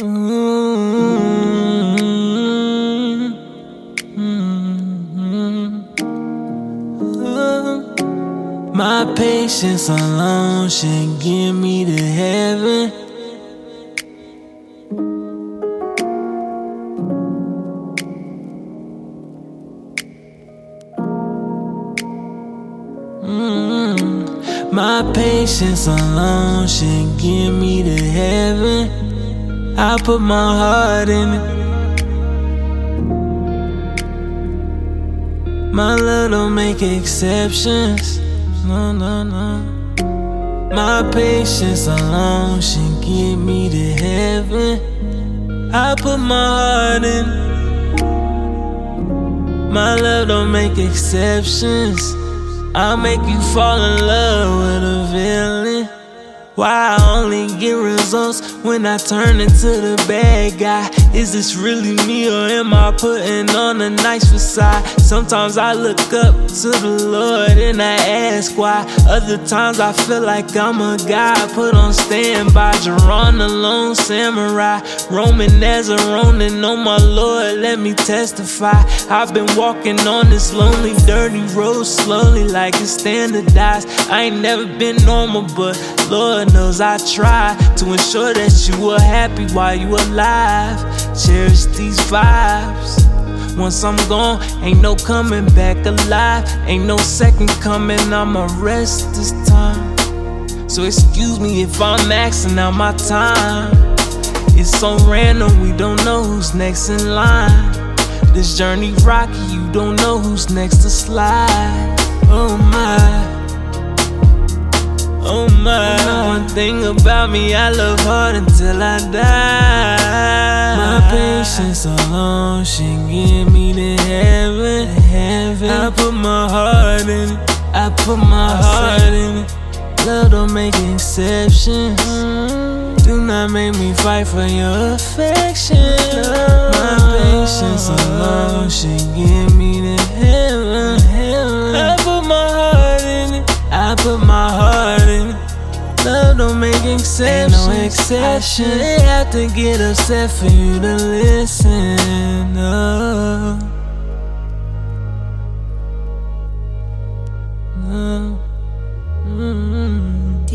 Mm-hmm. My patience alone should get me to heaven. Mm-hmm. My patience alone should get me to heaven. I put my heart in it. My love don't make exceptions. No, no, no. My patience alone should get me to heaven. I put my heart in. My love don't make exceptions. I'll make you fall in love with a villain. Why I only get results when I turn into the bad guy? Is this really me or am I putting on a nice facade? Sometimes I look up to the Lord and I ask why. Other times I feel like I'm a guy put on standby. Jeron the lone samurai, Roman as a Ronin. Oh my Lord, let me testify. I've been walking on this lonely, dirty road slowly like it's standardized. I ain't never been normal, but Lord knows I try to ensure that you were happy while you alive. Cherish these vibes. Once I'm gone, ain't no coming back alive. Ain't no second coming, I'ma rest this time. So excuse me if I'm maxing out my time. It's so random, we don't know who's next in line. This journey rocky, you don't know who's next to slide. Oh my. One thing about me, I love hard until I die. My patience alone should get me to heaven. heaven. I put my heart in it. I put my heart in it. Love don't make exceptions. Do not make me fight for your affection. My patience alone should get me to heaven. exceptions. Ain't no exception. I shouldn't have to get upset for you to listen. No. No. mm,